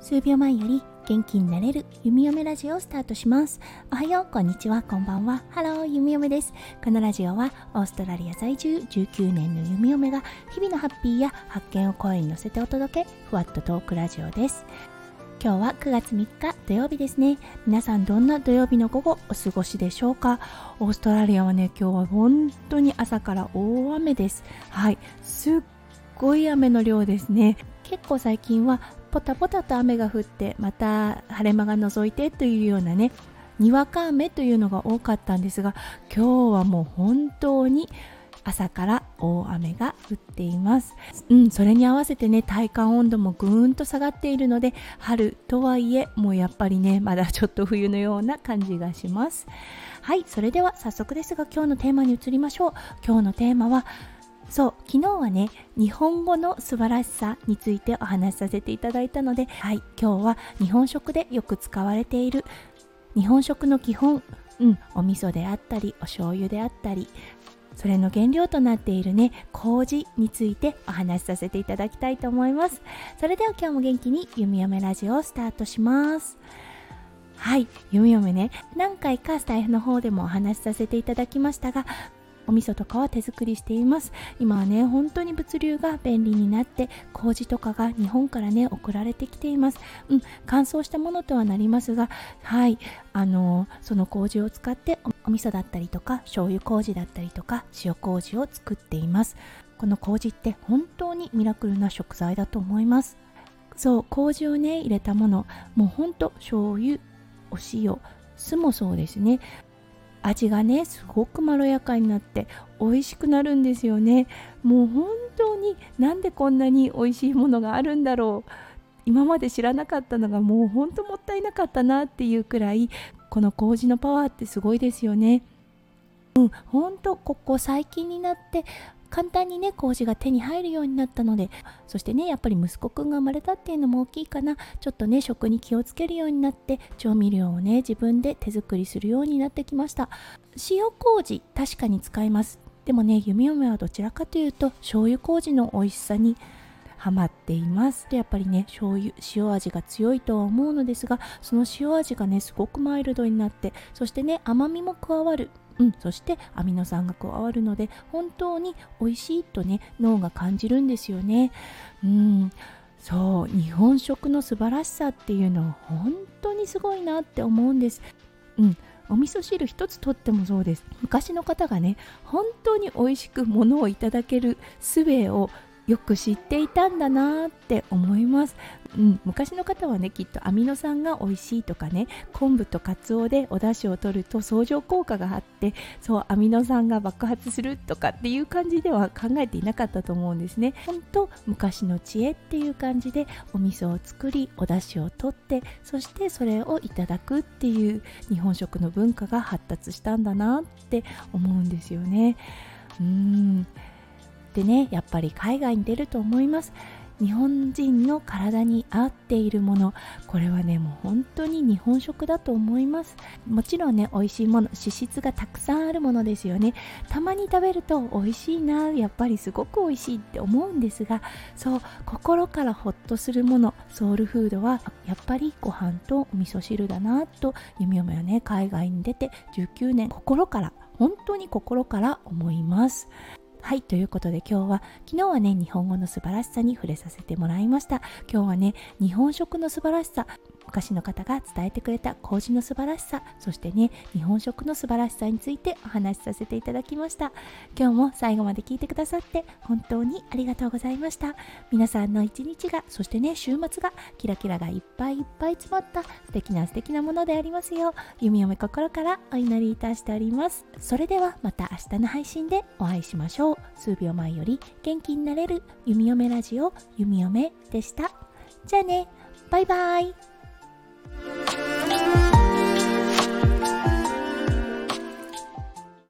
数秒前より元気になれる弓嫁ラジオをスタートします。おはようこんにちは。こんばんは。ハロー弓嫁です。このラジオはオーストラリア在住19年の弓嫁が日々のハッピーや発見を声に乗せてお届けふわっとトークラジオです。今日は9月3日土曜日ですね。皆さんどんな土曜日の午後お過ごしでしょうか？オーストラリアはね今日は本当に朝から大雨です。はい。すっごい雨の量ですね。結構最近はポタポタと雨が降ってまた晴れ間が覗いてというようなねにわか雨というのが多かったんですが今日はもう本当に朝から大雨が降っています、うん、それに合わせてね体感温度もぐーんと下がっているので春とはいえもうやっぱりねまだちょっと冬のような感じがします。はいそれでは早速ですが今日のテーマに移りましょう。今日のテーマはそう昨日はね日本語の素晴らしさについてお話しさせていただいたのではい今日は日本食でよく使われている日本食の基本うんお味噌であったりお醤油であったりそれの原料となっているね麹についてお話しさせていただきたいと思います。それでは今日も元気に弓嫁ラジオをスタートします。はい、弓嫁ね、何回かスタイフの方でもお話しさせていただきましたが、お味噌とかは手作りしています。今はね本当に物流が便利になって麹とかが日本からね送られてきています。うん乾燥したものとはなりますがはいあのその麹を使ってお味噌だったりとか醤油麹だったりとか塩麹を作っています。この麹って本当にミラクルな食材だと思います。そう麹をね入れたものもうほんと醤油お塩酢もそうですね。味がねすごくまろやかになって美味しくなるんですよね。もう本当になんでこんなに美味しいものがあるんだろう。今まで知らなかったのがもう本当もったいなかったなっていうくらいこの麹のパワーってすごいですよね。うん、ほんとここ最近になって簡単にね麹が手に入るようになったのでそしてねやっぱり息子くんが生まれたっていうのも大きいかな。ちょっとね食に気をつけるようになって調味料をね自分で手作りするようになってきました。塩麹確かに使います。でもね弓嫁はどちらかというと醤油麹の美味しさにハマっています。でやっぱりね醤油塩味が強いとは思うのですがその塩味がねすごくマイルドになってそしてね甘みも加わる。うん、そしてアミノ酸が加わるので本当に美味しいとね脳が感じるんですよね。うんそう日本食の素晴らしさっていうのは本当にすごいなって思うんです。うんお味噌汁一つとってもそうです昔の方がね本当に美味しくものをいただける術をよく知っていたんだなって思います、うん、昔の方はねきっとアミノ酸が美味しいとかね昆布とかつおでお出汁を取ると相乗効果があってそうアミノ酸が爆発するとかっていう感じでは考えていなかったと思うんですね。本当昔の知恵っていう感じでお味噌を作りお出汁を取ってそしてそれをいただくっていう日本食の文化が発達したんだなって思うんですよね。うん。でねやっぱり海外に出ると思います。日本人の体に合っているもの。これはねもう本当に日本食だと思います。もちろんね美味しいもの脂質がたくさんあるものですよね。たまに食べると美味しいなやっぱりすごく美味しいって思うんですがそう心からほっとするものソウルフードはやっぱりご飯とお味噌汁だなと弓嫁はね。海外に出て19年心から本当に心から思います。はい、ということで今日は、昨日はね、日本語の素晴らしさに触れさせてもらいました。今日はね、日本食の素晴らしさ、昔の方が伝えてくれた麹の素晴らしさそしてね日本食の素晴らしさについてお話しさせていただきました。今日も最後まで聞いてくださって本当にありがとうございました。皆さんの一日がそしてね週末がキラキラがいっぱいいっぱい詰まった素敵な素敵なものでありますよう弓嫁心からお祈りいたしております。それではまた明日の配信でお会いしましょう。数秒前より元気になれる弓嫁ラジオ弓嫁でした。じゃあねバイバイ。